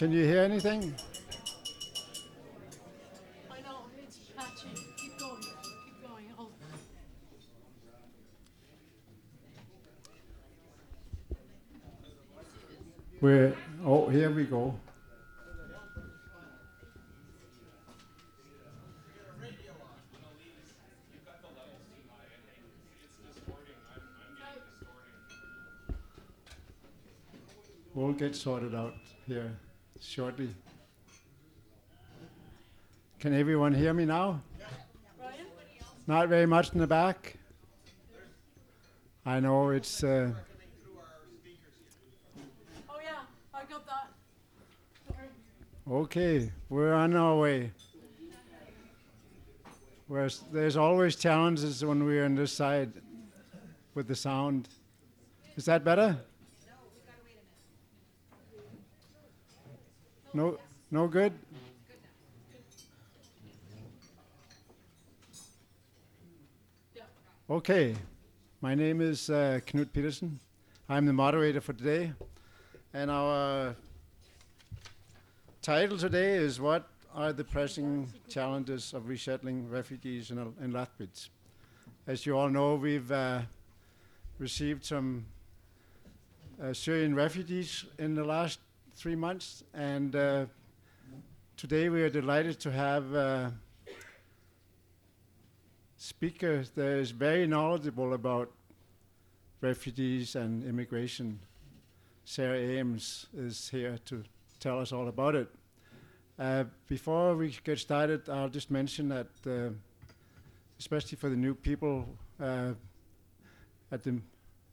Can you hear anything? I know, it's patchy. Keep going, keep going. I'll- We're, oh, here we go. We'll get sorted out here shortly. Can everyone hear me now? Not very much in the back. I know it's. Uh, Oh, yeah, I got that. Okay. We're on our way. Whereas there's always challenges when we're on this side with the sound. Is that better? No, no good. Okay, my name is uh, Knut Petersen. I'm the moderator for today, and our title today is What are the pressing challenges of resettling refugees in, Al- in? As you all know, we've uh, received some uh, Syrian refugees in the last three months, and uh, today we are delighted to have a speaker that is very knowledgeable about refugees and immigration. Sarah Ames is here to tell us all about it. Uh, before we get started, I'll just mention that, uh, especially for the new people uh, at the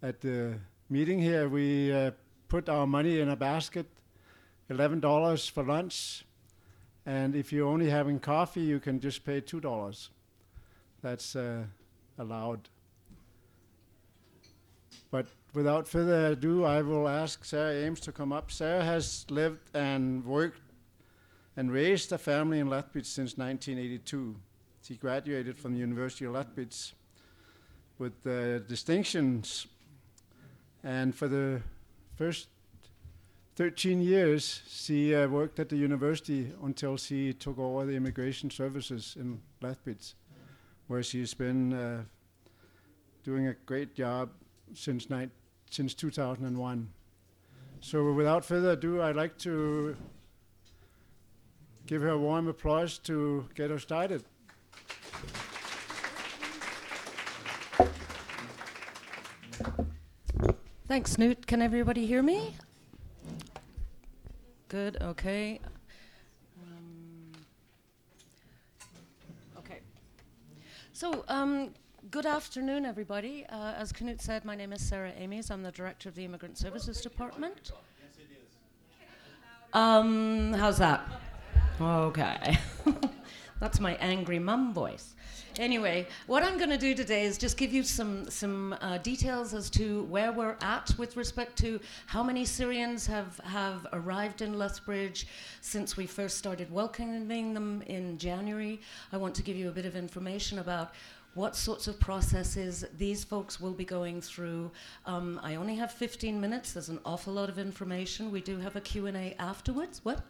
at the meeting here, we uh, put our money in a basket, eleven dollars for lunch, and if you're only having coffee, you can just pay two dollars. That's uh, allowed. But without further ado, I will ask Sarah Ames to come up. Sarah has lived and worked and raised a family in Lethbridge since 1982. She graduated from the University of Lethbridge with uh, distinctions, and for the first 13 years, she uh, worked at the university until she took over the immigration services in Lethbridge, where she's been uh, doing a great job since, since 2001. So without further ado, I'd like to give her a warm applause to get her started. Thanks, Newt. Can everybody hear me? Good, okay. Um, okay. So, um, good afternoon, everybody. Uh, as Knut said, my name is Sarah Ames. I'm the director of the Immigrant Services Department. Yes, Um, how's that? Okay. That's my angry mum voice. Anyway, what I'm going to do today is just give you some some uh, details as to where we're at with respect to how many Syrians have have arrived in Lethbridge since we first started welcoming them in January. I want to give you a bit of information about what sorts of processes these folks will be going through. Um, I only have 15 minutes. There's an awful lot of information. We do have a Q&A afterwards. What?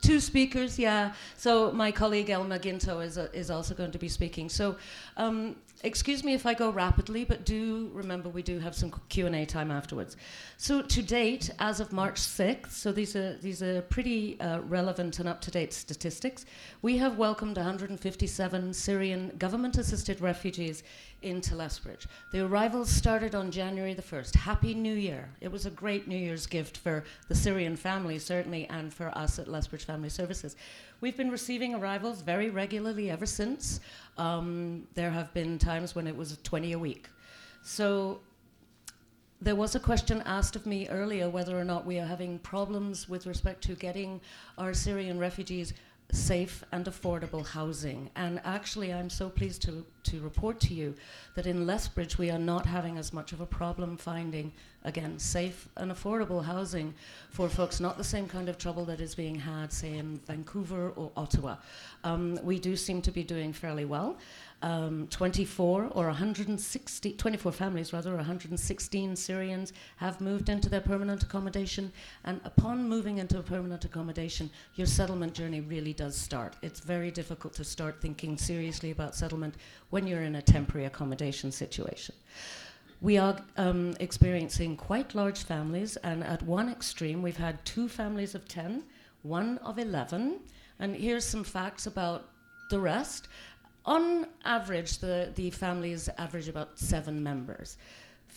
Two speakers, yeah. So my colleague Elma Guinto is, uh, is also going to be speaking. So um, excuse me if I go rapidly, but do remember we do have some Q&A time afterwards. So to date, as of March 6th, so these are, these are pretty uh, relevant and up-to-date statistics, we have welcomed 157 Syrian government-assisted refugees into Lethbridge. The arrivals started on January the 1st. Happy New Year. It was a great New Year's gift for the Syrian family, certainly, and for us at Lethbridge Family Services. We've been receiving arrivals very regularly ever since. Um, there have been times when it was 20 a week. So there was a question asked of me earlier whether or not we are having problems with respect to getting our Syrian refugees safe and affordable housing. And actually, I'm so pleased to, to report to you that in Lethbridge, we are not having as much of a problem finding, again, safe and affordable housing for folks, not the same kind of trouble that is being had, say, in Vancouver or Ottawa. Um, we do seem to be doing fairly well. Um, 24 or 160, 24 families rather, 116 Syrians have moved into their permanent accommodation. And upon moving into a permanent accommodation, your settlement journey really does start. It's very difficult to start thinking seriously about settlement when you're in a temporary accommodation situation. We are um, experiencing quite large families, and at one extreme, we've had two families of 10, one of 11. And here's some facts about the rest. On average, the, the families average about seven members.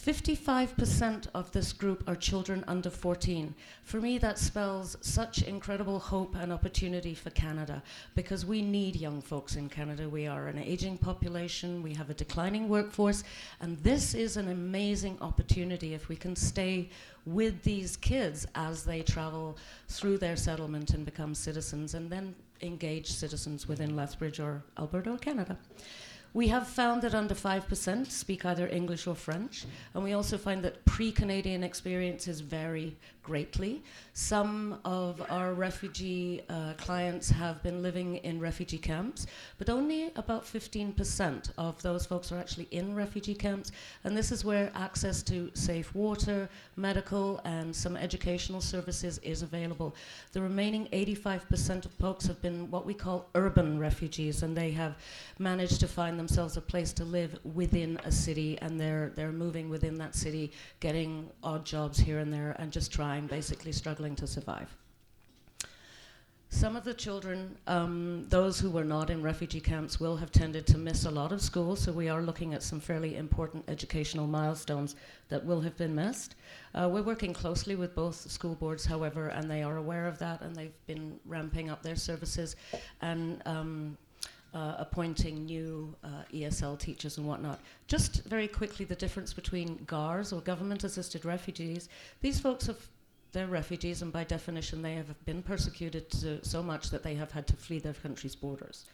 55% of this group are children under 14. For me, that spells such incredible hope and opportunity for Canada because we need young folks in Canada. We are an aging population, we have a declining workforce, and this is an amazing opportunity if we can stay with these kids as they travel through their settlement and become citizens and then engage citizens within Lethbridge or Alberta or Canada. We have found that under 5% speak either English or French, and we also find that pre Canadian experiences vary greatly. Some of our refugee uh, clients have been living in refugee camps, but only about 15% of those folks are actually in refugee camps. And this is where access to safe water, medical, and some educational services is available. The remaining 85% of folks have been what we call urban refugees, and they have managed to find themselves a place to live within a city, and they're, they're moving within that city, getting odd jobs here and there, and just trying basically struggling to survive. Some of the children, um, those who were not in refugee camps, will have tended to miss a lot of school, so we are looking at some fairly important educational milestones that will have been missed. Uh, we're working closely with both school boards, however, and they are aware of that, and they've been ramping up their services and um, uh, appointing new uh, ESL teachers and whatnot. Just very quickly, the difference between GARs or government assisted refugees. These folks have they're refugees, and by definition, they have been persecuted so much that they have had to flee their country's borders.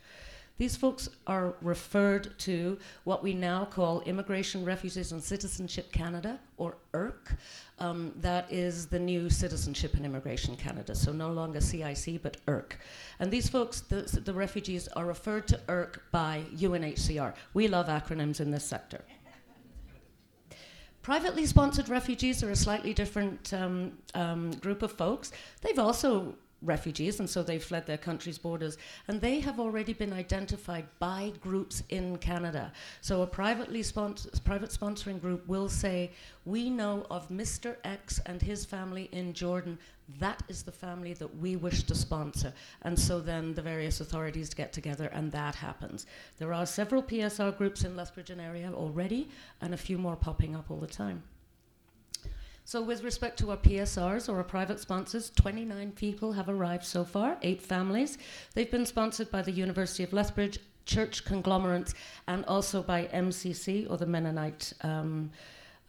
These folks are referred to what we now call Immigration, Refugees and Citizenship Canada, or IRC. Um, that is the new Citizenship and Immigration Canada, so no longer CIC, but IRC. And these folks, the, the refugees, are referred to IRC by UNHCR. We love acronyms in this sector. Privately sponsored refugees are a slightly different um, um, group of folks. They've also refugees, and so they've fled their country's borders, and they have already been identified by groups in Canada. So a privately sponsor, private sponsoring group will say, "We know of Mr. X and his family in Jordan that is the family that we wish to sponsor. And so then the various authorities get together and that happens. There are several PSR groups in Lethbridge area already and a few more popping up all the time. So, with respect to our PSRs or our private sponsors, 29 people have arrived so far, eight families. They've been sponsored by the University of Lethbridge, church conglomerates, and also by MCC or the Mennonite um,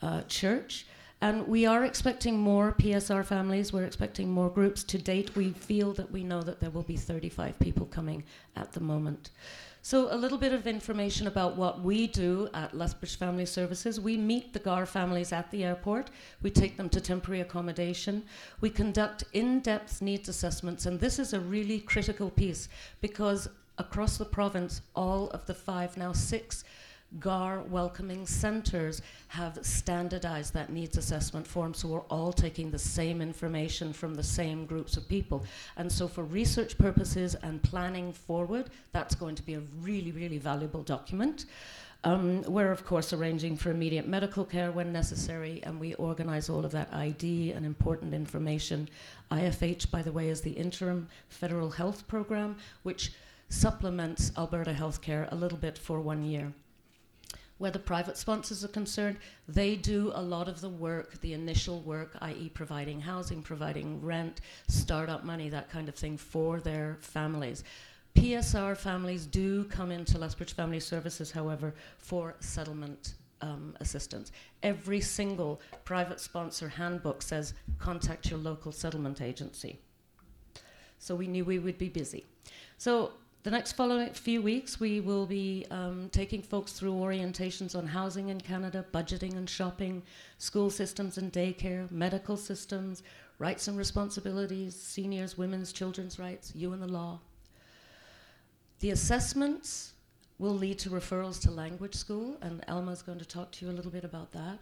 uh, Church. And we are expecting more PSR families. We're expecting more groups. To date, we feel that we know that there will be 35 people coming at the moment. So, a little bit of information about what we do at Lethbridge Family Services. We meet the GAR families at the airport. We take them to temporary accommodation. We conduct in depth needs assessments, and this is a really critical piece because across the province, all of the five, now six, GAR welcoming centres have standardized that needs assessment form, so we're all taking the same information from the same groups of people. And so, for research purposes and planning forward, that's going to be a really, really valuable document. Um, we're, of course, arranging for immediate medical care when necessary, and we organize all of that ID and important information. IFH, by the way, is the interim federal health program, which supplements Alberta Healthcare a little bit for one year where the private sponsors are concerned, they do a lot of the work, the initial work, i.e., providing housing, providing rent, startup money, that kind of thing for their families. PSR families do come into Lethbridge Family Services, however, for settlement um, assistance. Every single private sponsor handbook says contact your local settlement agency. So we knew we would be busy. So the next following few weeks, we will be um, taking folks through orientations on housing in Canada, budgeting and shopping, school systems and daycare, medical systems, rights and responsibilities, seniors, women's, children's rights, you and the law. The assessments will lead to referrals to language school, and Elma's going to talk to you a little bit about that.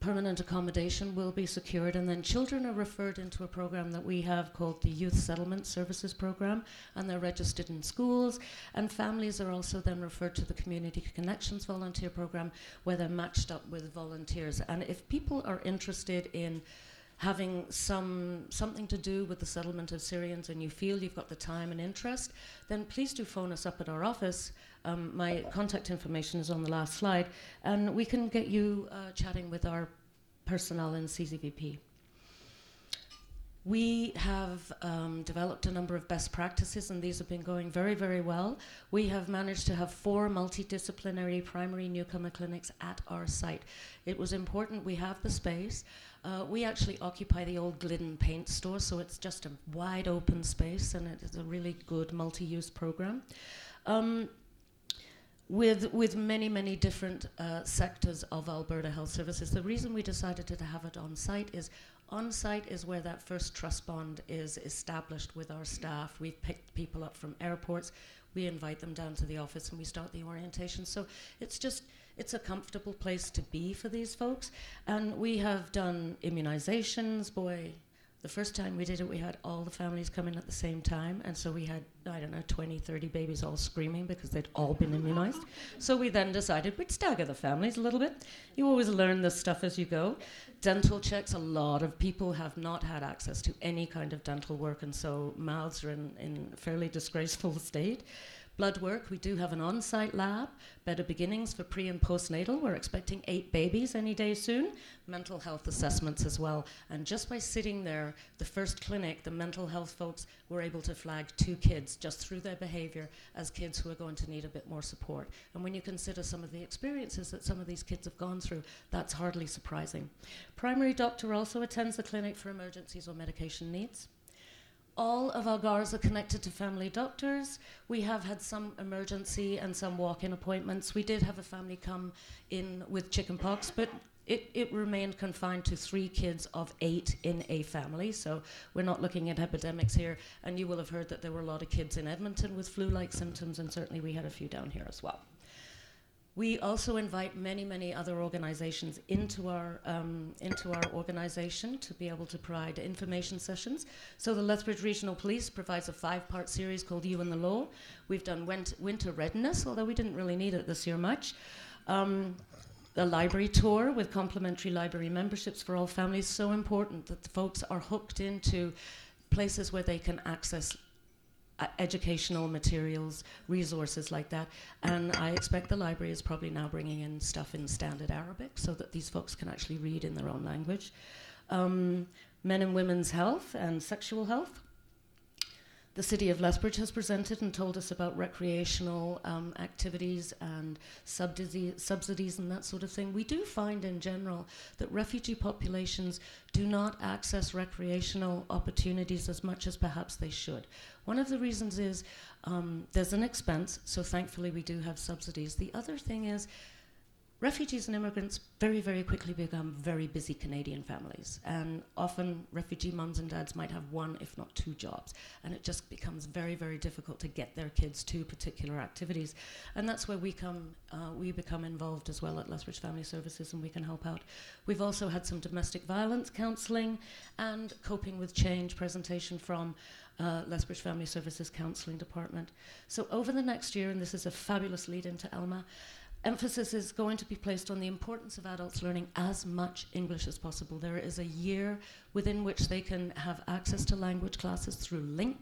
Permanent accommodation will be secured, and then children are referred into a program that we have called the Youth Settlement Services Program, and they're registered in schools. And families are also then referred to the Community Connections Volunteer Program, where they're matched up with volunteers. And if people are interested in having some something to do with the settlement of Syrians and you feel you've got the time and interest, then please do phone us up at our office. Um, my contact information is on the last slide, and we can get you uh, chatting with our personnel in CCVP. We have um, developed a number of best practices, and these have been going very, very well. We have managed to have four multidisciplinary primary newcomer clinics at our site. It was important we have the space. Uh, we actually occupy the old Glidden paint store, so it's just a wide open space, and it is a really good multi use program. Um, with, with many, many different uh, sectors of Alberta Health Services. The reason we decided to have it on site is on site is where that first trust bond is established with our staff. We've picked people up from airports, we invite them down to the office, and we start the orientation. So it's just it's a comfortable place to be for these folks. And we have done immunizations. Boy, the first time we did it, we had all the families come in at the same time. And so we had, I don't know, 20, 30 babies all screaming because they'd all been immunized. So we then decided we'd stagger the families a little bit. You always learn this stuff as you go. Dental checks, a lot of people have not had access to any kind of dental work, and so mouths are in, in fairly disgraceful state. Blood work, we do have an on site lab, better beginnings for pre and postnatal. We're expecting eight babies any day soon. Mental health assessments as well. And just by sitting there, the first clinic, the mental health folks were able to flag two kids just through their behavior as kids who are going to need a bit more support. And when you consider some of the experiences that some of these kids have gone through, that's hardly surprising. Primary doctor also attends the clinic for emergencies or medication needs all of our GARs are connected to family doctors. We have had some emergency and some walk in appointments. We did have a family come in with chickenpox, but it, it remained confined to three kids of eight in a family. So we're not looking at epidemics here. And you will have heard that there were a lot of kids in Edmonton with flu like symptoms, and certainly we had a few down here as well. We also invite many, many other organizations into our, um, into our organization to be able to provide information sessions. So the Lethbridge Regional Police provides a five-part series called You and the Law. We've done winter readiness, although we didn't really need it this year much. Um, the library tour with complimentary library memberships for all families, so important that folks are hooked into places where they can access uh, educational materials, resources like that. And I expect the library is probably now bringing in stuff in standard Arabic so that these folks can actually read in their own language. Um, men and women's health and sexual health the City of Lethbridge has presented and told us about recreational um, activities and subsidies and that sort of thing. We do find in general that refugee populations do not access recreational opportunities as much as perhaps they should. One of the reasons is um, there's an expense, so thankfully we do have subsidies. The other thing is refugees and immigrants very, very quickly become very busy Canadian families. And often refugee mums and dads might have one, if not two jobs. And it just becomes very, very difficult to get their kids to particular activities. And that's where we come, uh, we become involved as well at Lethbridge Family Services and we can help out. We've also had some domestic violence counselling and coping with change presentation from uh, Lethbridge Family Services Counselling Department. So over the next year, and this is a fabulous lead into Elma, emphasis is going to be placed on the importance of adults learning as much English as possible. There is a year within which they can have access to language classes through LINC,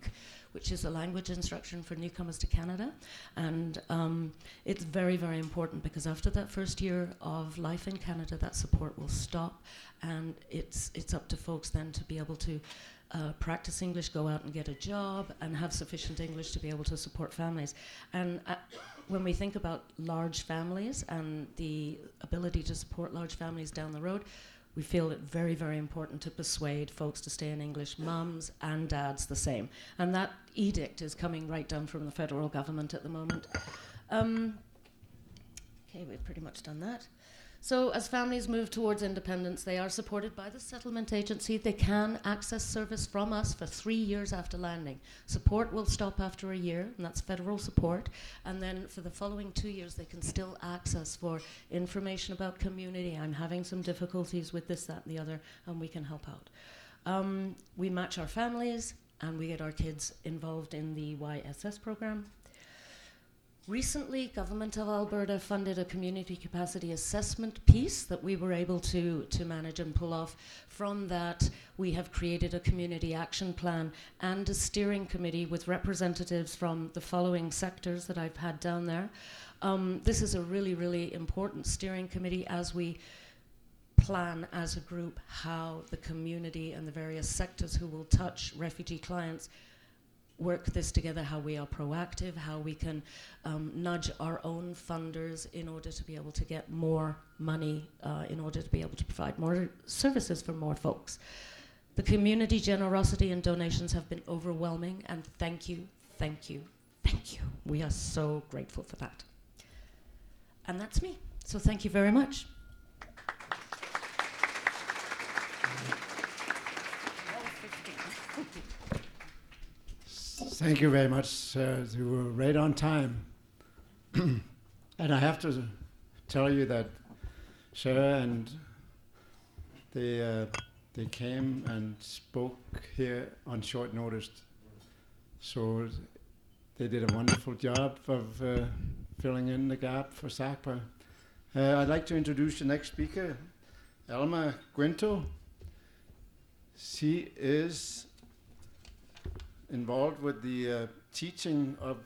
which is a language instruction for newcomers to Canada. And um, it's very, very important because after that first year of life in Canada, that support will stop. And it's, it's up to folks then to be able to uh, practice English, go out and get a job, and have sufficient English to be able to support families. And uh, when we think about large families and the ability to support large families down the road, we feel it very, very important to persuade folks to stay in English, mums and dads the same. And that edict is coming right down from the federal government at the moment. Um, okay, we've pretty much done that. So, as families move towards independence, they are supported by the settlement agency. They can access service from us for three years after landing. Support will stop after a year, and that's federal support. And then for the following two years, they can still access for information about community. I'm having some difficulties with this, that, and the other, and we can help out. Um, we match our families, and we get our kids involved in the YSS program. Recently, Government of Alberta funded a community capacity assessment piece that we were able to, to manage and pull off. From that, we have created a community action plan and a steering committee with representatives from the following sectors that I've had down there. Um, this is a really, really important steering committee as we plan as a group how the community and the various sectors who will touch refugee clients work this together, how we are proactive, how we can um, nudge our own funders in order to be able to get more money, uh, in order to be able to provide more services for more folks. The community generosity and donations have been overwhelming, and thank you, thank you, thank you. We are so grateful for that. And that's me. So thank you very much. Thank you very much. Uh, you were right on time. and I have to tell you that Sarah and they uh, they came and spoke here on short notice. So they did a wonderful job of uh, filling in the gap for SACPA. Uh, I'd like to introduce the next speaker, Elma Guinto. She is involved with the uh, teaching of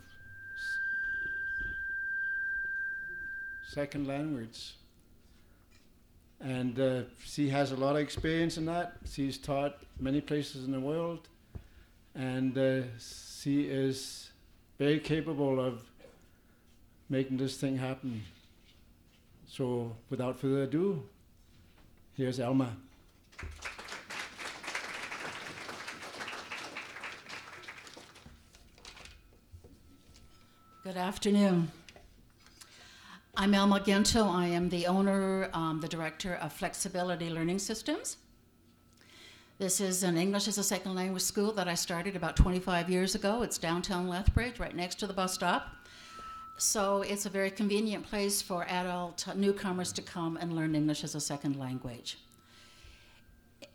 second language. And uh, she has a lot of experience in that. She's taught many places in the world. And uh, she is very capable of making this thing happen. So, without further ado, here's Elma. Good afternoon. I'm Elma Guinto. I am the owner, um, the director of Flexibility Learning Systems. This is an English as a second language school that I started about 25 years ago. It's downtown Lethbridge, right next to the bus stop. So it's a very convenient place for adult newcomers to come and learn English as a second language.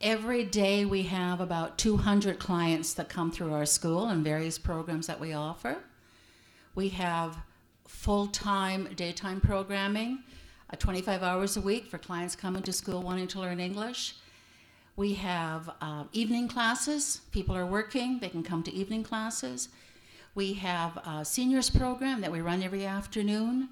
Every day we have about 200 clients that come through our school and various programs that we offer. We have full time daytime programming, uh, 25 hours a week for clients coming to school wanting to learn English. We have uh, evening classes. People are working, they can come to evening classes. We have a seniors program that we run every afternoon.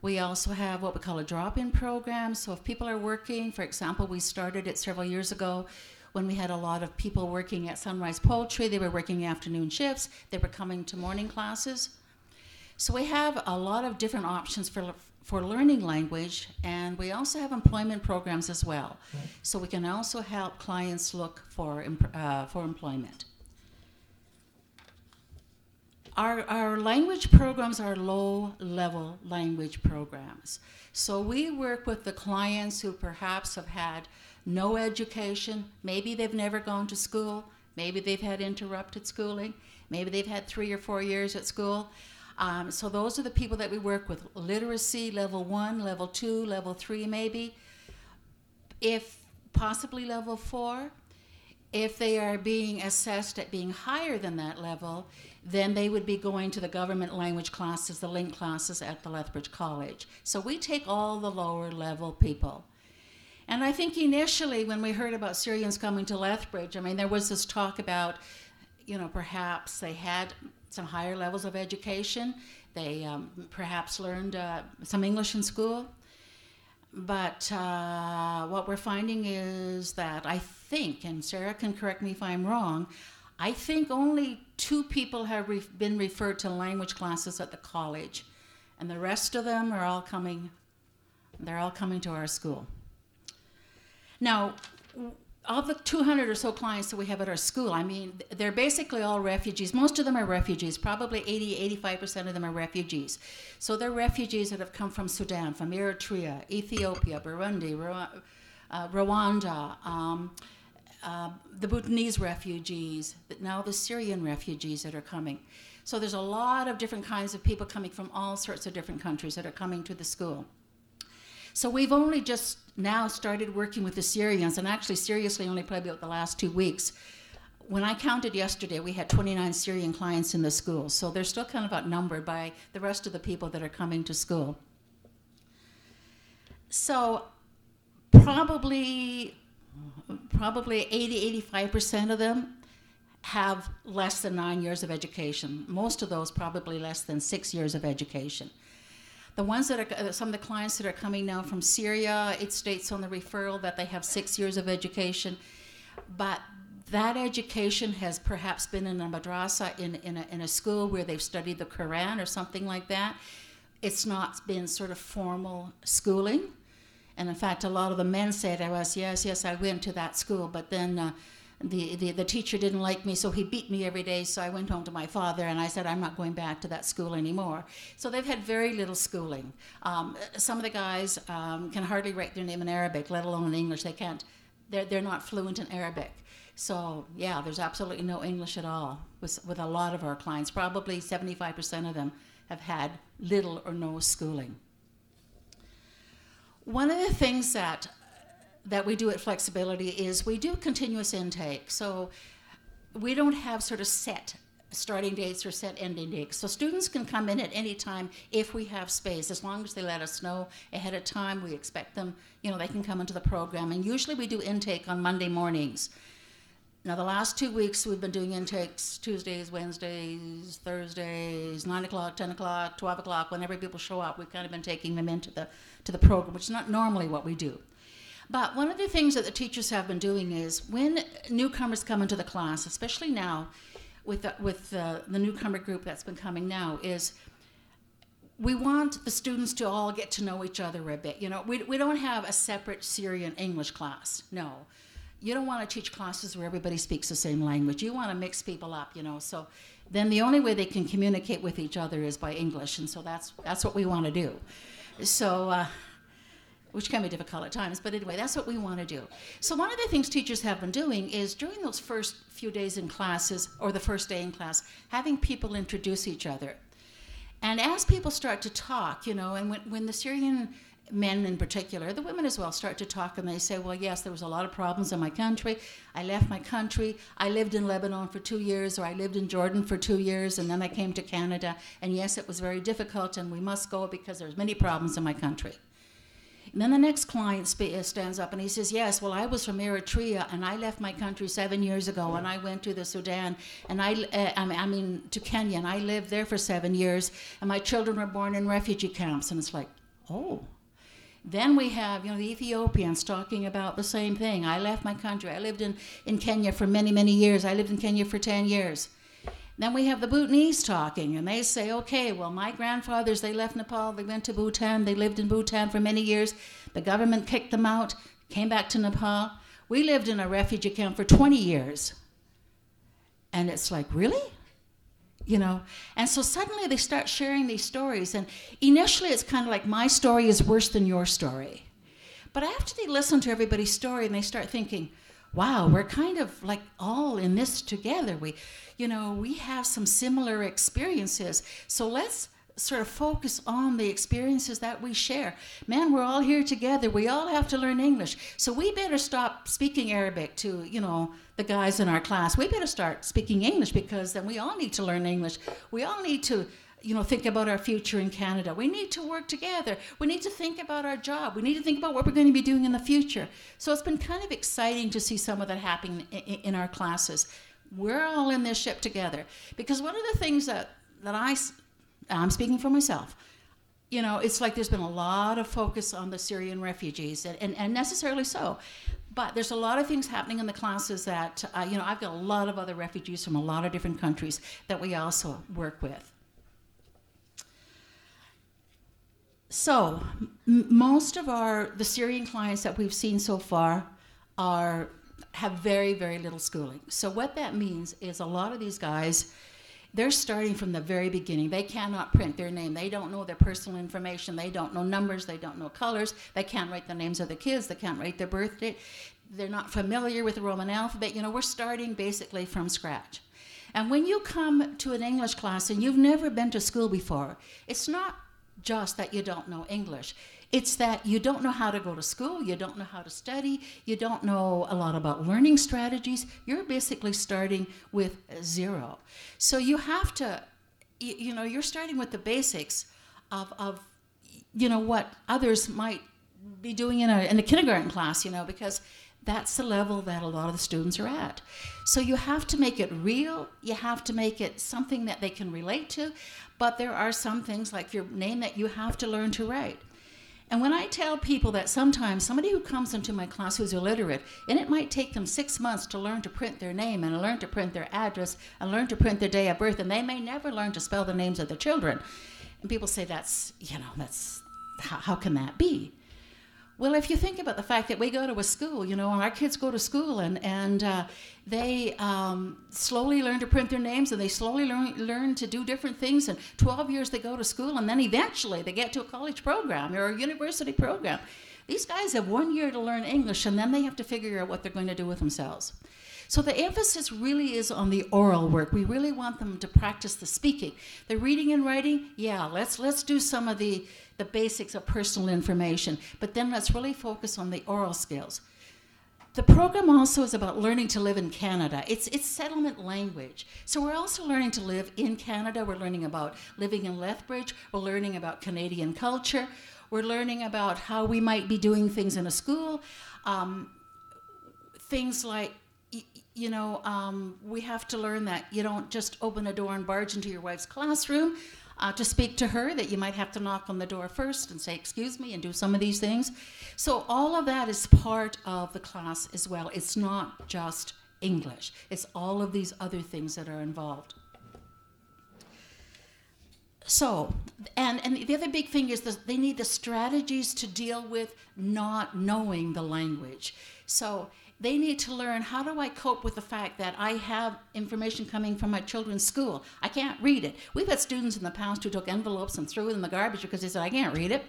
We also have what we call a drop in program. So if people are working, for example, we started it several years ago when we had a lot of people working at Sunrise Poultry. They were working afternoon shifts, they were coming to morning classes. So we have a lot of different options for for learning language, and we also have employment programs as well. So we can also help clients look for uh, for employment. Our, our language programs are low level language programs. So we work with the clients who perhaps have had no education, maybe they've never gone to school, maybe they've had interrupted schooling, maybe they've had three or four years at school. Um, so those are the people that we work with literacy level one, level two, level three, maybe, if possibly level four. If they are being assessed at being higher than that level, then they would be going to the government language classes, the LINC classes at the Lethbridge College. So we take all the lower level people. And I think initially, when we heard about Syrians coming to Lethbridge, I mean, there was this talk about, you know, perhaps they had some higher levels of education. They um, perhaps learned uh, some English in school. But uh, what we're finding is that I think, and Sarah can correct me if I'm wrong, I think only two people have re- been referred to language classes at the college, and the rest of them are all coming. They're all coming to our school. Now, of the 200 or so clients that we have at our school, I mean, they're basically all refugees. Most of them are refugees. Probably 80, 85% of them are refugees. So they're refugees that have come from Sudan, from Eritrea, Ethiopia, Burundi, uh, Rwanda, um, uh, the Bhutanese refugees, now the Syrian refugees that are coming. So there's a lot of different kinds of people coming from all sorts of different countries that are coming to the school. So we've only just now started working with the Syrians, and actually, seriously, only probably about the last two weeks. When I counted yesterday, we had 29 Syrian clients in the school, so they're still kind of outnumbered by the rest of the people that are coming to school. So probably probably 80 85% of them have less than nine years of education. Most of those probably less than six years of education. The ones that are, uh, some of the clients that are coming now from Syria, it states on the referral that they have six years of education, but that education has perhaps been in a madrasa, in, in, a, in a school where they've studied the Quran or something like that. It's not been sort of formal schooling. And in fact, a lot of the men say to us, Yes, yes, I went to that school, but then uh, the, the, teacher didn't like me, so he beat me every day. So I went home to my father and I said, I'm not going back to that school anymore. So they've had very little schooling. Um, some of the guys um, can hardly write their name in Arabic, let alone in English. They can't, they're, they're not fluent in Arabic. So, yeah, there's absolutely no English at all with, with a lot of our clients. Probably 75% of them have had little or no schooling. One of the things that that we do at Flexibility is we do continuous intake. So we don't have sort of set starting dates or set ending dates. So students can come in at any time if we have space, as long as they let us know ahead of time. We expect them, you know, they can come into the program. And usually we do intake on Monday mornings. Now, the last two weeks we've been doing intakes Tuesdays, Wednesdays, Thursdays, 9 o'clock, 10 o'clock, 12 o'clock. Whenever people show up, we've kind of been taking them into the, to the program, which is not normally what we do. But one of the things that the teachers have been doing is when newcomers come into the class, especially now with the, with the, the newcomer group that's been coming now, is we want the students to all get to know each other a bit. You know, we, we don't have a separate Syrian English class. No. You don't want to teach classes where everybody speaks the same language. You want to mix people up, you know. So then the only way they can communicate with each other is by English, and so that's that's what we want to do. So uh, which can be difficult at times, but anyway, that's what we want to do. So, one of the things teachers have been doing is during those first few days in classes or the first day in class, having people introduce each other. And as people start to talk, you know, and when, when the Syrian men in particular, the women as well, start to talk and they say, Well, yes, there was a lot of problems in my country. I left my country. I lived in Lebanon for two years, or I lived in Jordan for two years, and then I came to Canada. And yes, it was very difficult, and we must go because there's many problems in my country. And then the next client sp- uh, stands up and he says, Yes, well, I was from Eritrea and I left my country seven years ago and I went to the Sudan and I, uh, I mean, to Kenya and I lived there for seven years and my children were born in refugee camps. And it's like, Oh. Then we have, you know, the Ethiopians talking about the same thing. I left my country. I lived in, in Kenya for many, many years. I lived in Kenya for 10 years. Then we have the Bhutanese talking, and they say, okay, well, my grandfathers, they left Nepal, they went to Bhutan, they lived in Bhutan for many years. The government kicked them out, came back to Nepal. We lived in a refugee camp for 20 years. And it's like, really? You know? And so suddenly they start sharing these stories, and initially it's kind of like, my story is worse than your story. But after they listen to everybody's story and they start thinking, wow, we're kind of like all in this together. We, you know, we have some similar experiences. So let's sort of focus on the experiences that we share. Man, we're all here together. We all have to learn English. So we better stop speaking Arabic to, you know, the guys in our class. We better start speaking English because then we all need to learn English. We all need to you know, think about our future in Canada. We need to work together. We need to think about our job. We need to think about what we're going to be doing in the future. So it's been kind of exciting to see some of that happening in, our classes. We're all in this ship together because one of the things that that I, I'm speaking for myself. You know, it's like there's been a lot of focus on the Syrian refugees, and, and, and necessarily so. But there's a lot of things happening in the classes that, uh, you know, I've got a lot of other refugees from a lot of different countries that we also work with. So, m- most of our the Syrian clients that we've seen so far are have very, very little schooling. So, what that means is a lot of these guys, they're starting from the very beginning. They cannot print their name. They don't know their personal information. They don't know numbers. They don't know colors. They can't write the names of the kids. They can't write their birthday. They're not familiar with the Roman alphabet. You know, we're starting basically from scratch. And when you come to an English class and you've never been to school before, it's not just that you don't know English. It's that you don't know how to go to school, you don't know how to study, you don't know a lot about learning strategies. You're basically starting with zero. So you have to, you, you know, you're starting with the basics of, of, you know, what others might be doing in a, in a kindergarten class, you know, because that's the level that a lot of the students are at. So you have to make it real, you have to make it something that they can relate to, but there are some things like your name that you have to learn to write. And when I tell people that sometimes somebody who comes into my class who's illiterate, and it might take them six months to learn to print their name and learn to print their address and learn to print their day of birth, and they may never learn to spell the names of their children. And people say that's, you know, that's, how, how can that be? Well, if you think about the fact that we go to a school, you know, and our kids go to school and, and uh, they um, slowly learn to print their names and they slowly learn, learn to do different things. And 12 years they go to school and then eventually they get to a college program or a university program. These guys have one year to learn English and then they have to figure out what they're going to do with themselves. So the emphasis really is on the oral work. We really want them to practice the speaking. The reading and writing, yeah, let's let's do some of the the basics of personal information, but then let's really focus on the oral skills. The program also is about learning to live in Canada. It's, it's settlement language. So we're also learning to live in Canada. We're learning about living in Lethbridge. We're learning about Canadian culture. We're learning about how we might be doing things in a school. Um, things like, you know, um, we have to learn that you don't just open a door and barge into your wife's classroom uh, to speak to her, that you might have to knock on the door first and say, Excuse me, and do some of these things. So, all of that is part of the class as well. It's not just English, it's all of these other things that are involved. So, and, and the other big thing is that they need the strategies to deal with not knowing the language. So, they need to learn how do I cope with the fact that I have information coming from my children's school. I can't read it. We've had students in the past who took envelopes and threw it in the garbage because they said, I can't read it.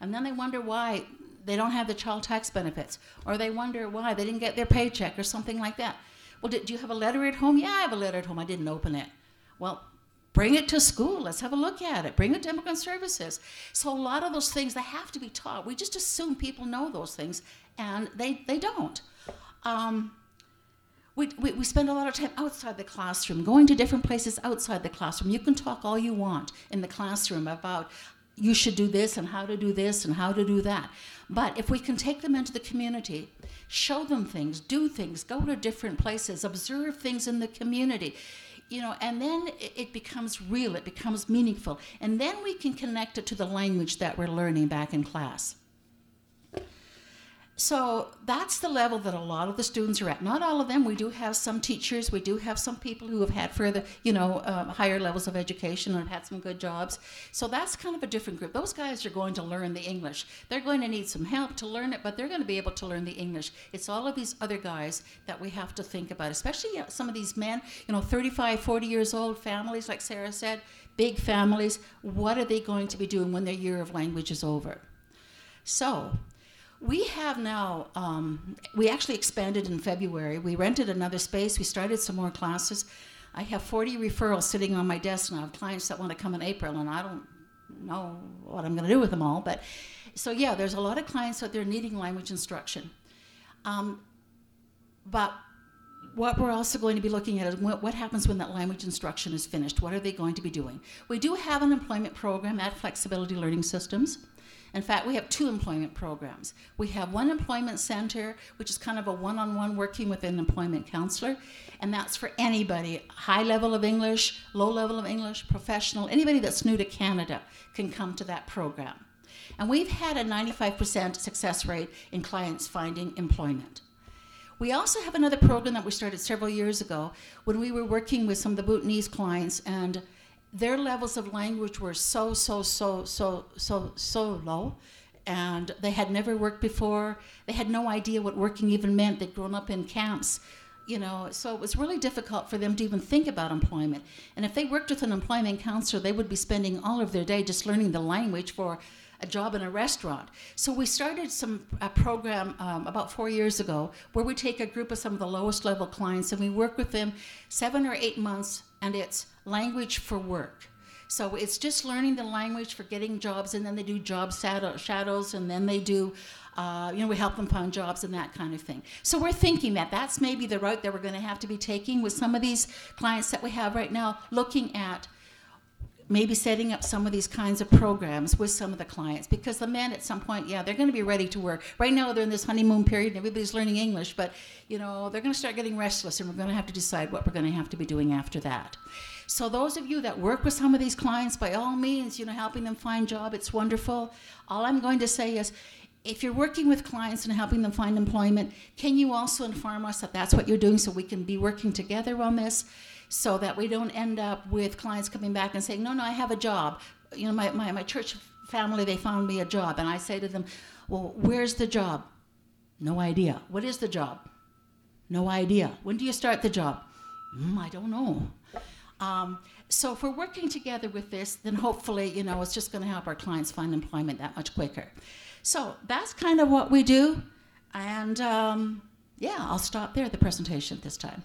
And then they wonder why they don't have the child tax benefits, or they wonder why they didn't get their paycheck or something like that. Well, do, do you have a letter at home? Yeah, I have a letter at home. I didn't open it. Well, bring it to school. Let's have a look at it. Bring it to immigrant services. So a lot of those things they have to be taught. We just assume people know those things, and they, they don't. Um, we, we, we, spend a lot of time outside the classroom, going to different places outside the classroom. You can talk all you want in the classroom about you should do this and how to do this and how to do that. But if we can take them into the community, show them things, do things, go to different places, observe things in the community, you know, and then it becomes real, it becomes meaningful. And then we can connect it to the language that we're learning back in class. So that's the level that a lot of the students are at. Not all of them. We do have some teachers. We do have some people who have had further, you know, um, higher levels of education and had some good jobs. So that's kind of a different group. Those guys are going to learn the English. They're going to need some help to learn it, but they're going to be able to learn the English. It's all of these other guys that we have to think about, especially some of these men, you know, 35, 40 years old families, like Sarah said, big families. What are they going to be doing when their year of language is over? So we have now, um, we actually expanded in February. We rented another space. We started some more classes. I have 40 referrals sitting on my desk and I have clients that want to come in April, and I don't know what I'm going to do with them all. But so, yeah, there's a lot of clients out there needing language instruction. Um, but what we're also going to be looking at is what, what, happens when that language instruction is finished. What are they going to be doing? We do have an employment program at Flexibility Learning Systems. In fact, we have two employment programs. We have one employment center, which is kind of a one on one working with an employment counselor, and that's for anybody high level of English, low level of English, professional, anybody that's new to Canada can come to that program. And we've had a 95% success rate in clients finding employment. We also have another program that we started several years ago when we were working with some of the Bhutanese clients and their levels of language were so so so so so so low and they had never worked before. They had no idea what working even meant. They'd grown up in camps, you know, so it was really difficult for them to even think about employment. And if they worked with an employment counselor, they would be spending all of their day just learning the language for a job in a restaurant. So we started some a program um, about four years ago where we take a group of some of the lowest level clients and we work with them seven or eight months, and it's language for work. So it's just learning the language for getting jobs, and then they do job shadow, shadows, and then they do, uh, you know, we help them find jobs and that kind of thing. So we're thinking that that's maybe the route that we're going to have to be taking with some of these clients that we have right now, looking at maybe setting up some of these kinds of programs with some of the clients because the men at some point yeah they're going to be ready to work. Right now they're in this honeymoon period and everybody's learning english but you know they're going to start getting restless and we're going to have to decide what we're going to have to be doing after that. So those of you that work with some of these clients by all means you know helping them find job it's wonderful. All i'm going to say is if you're working with clients and helping them find employment, can you also inform us that that's what you're doing so we can be working together on this so that we don't end up with clients coming back and saying, no, no, I have a job. You know, my, my, my church family, they found me a job. And I say to them, well, where's the job? No idea. What is the job? No idea. When do you start the job? Mm, I don't know. Um, so if we're working together with this, then hopefully, you know, it's just going to help our clients find employment that much quicker. So that's kind of what we do. And um, yeah, I'll stop there, the presentation this time.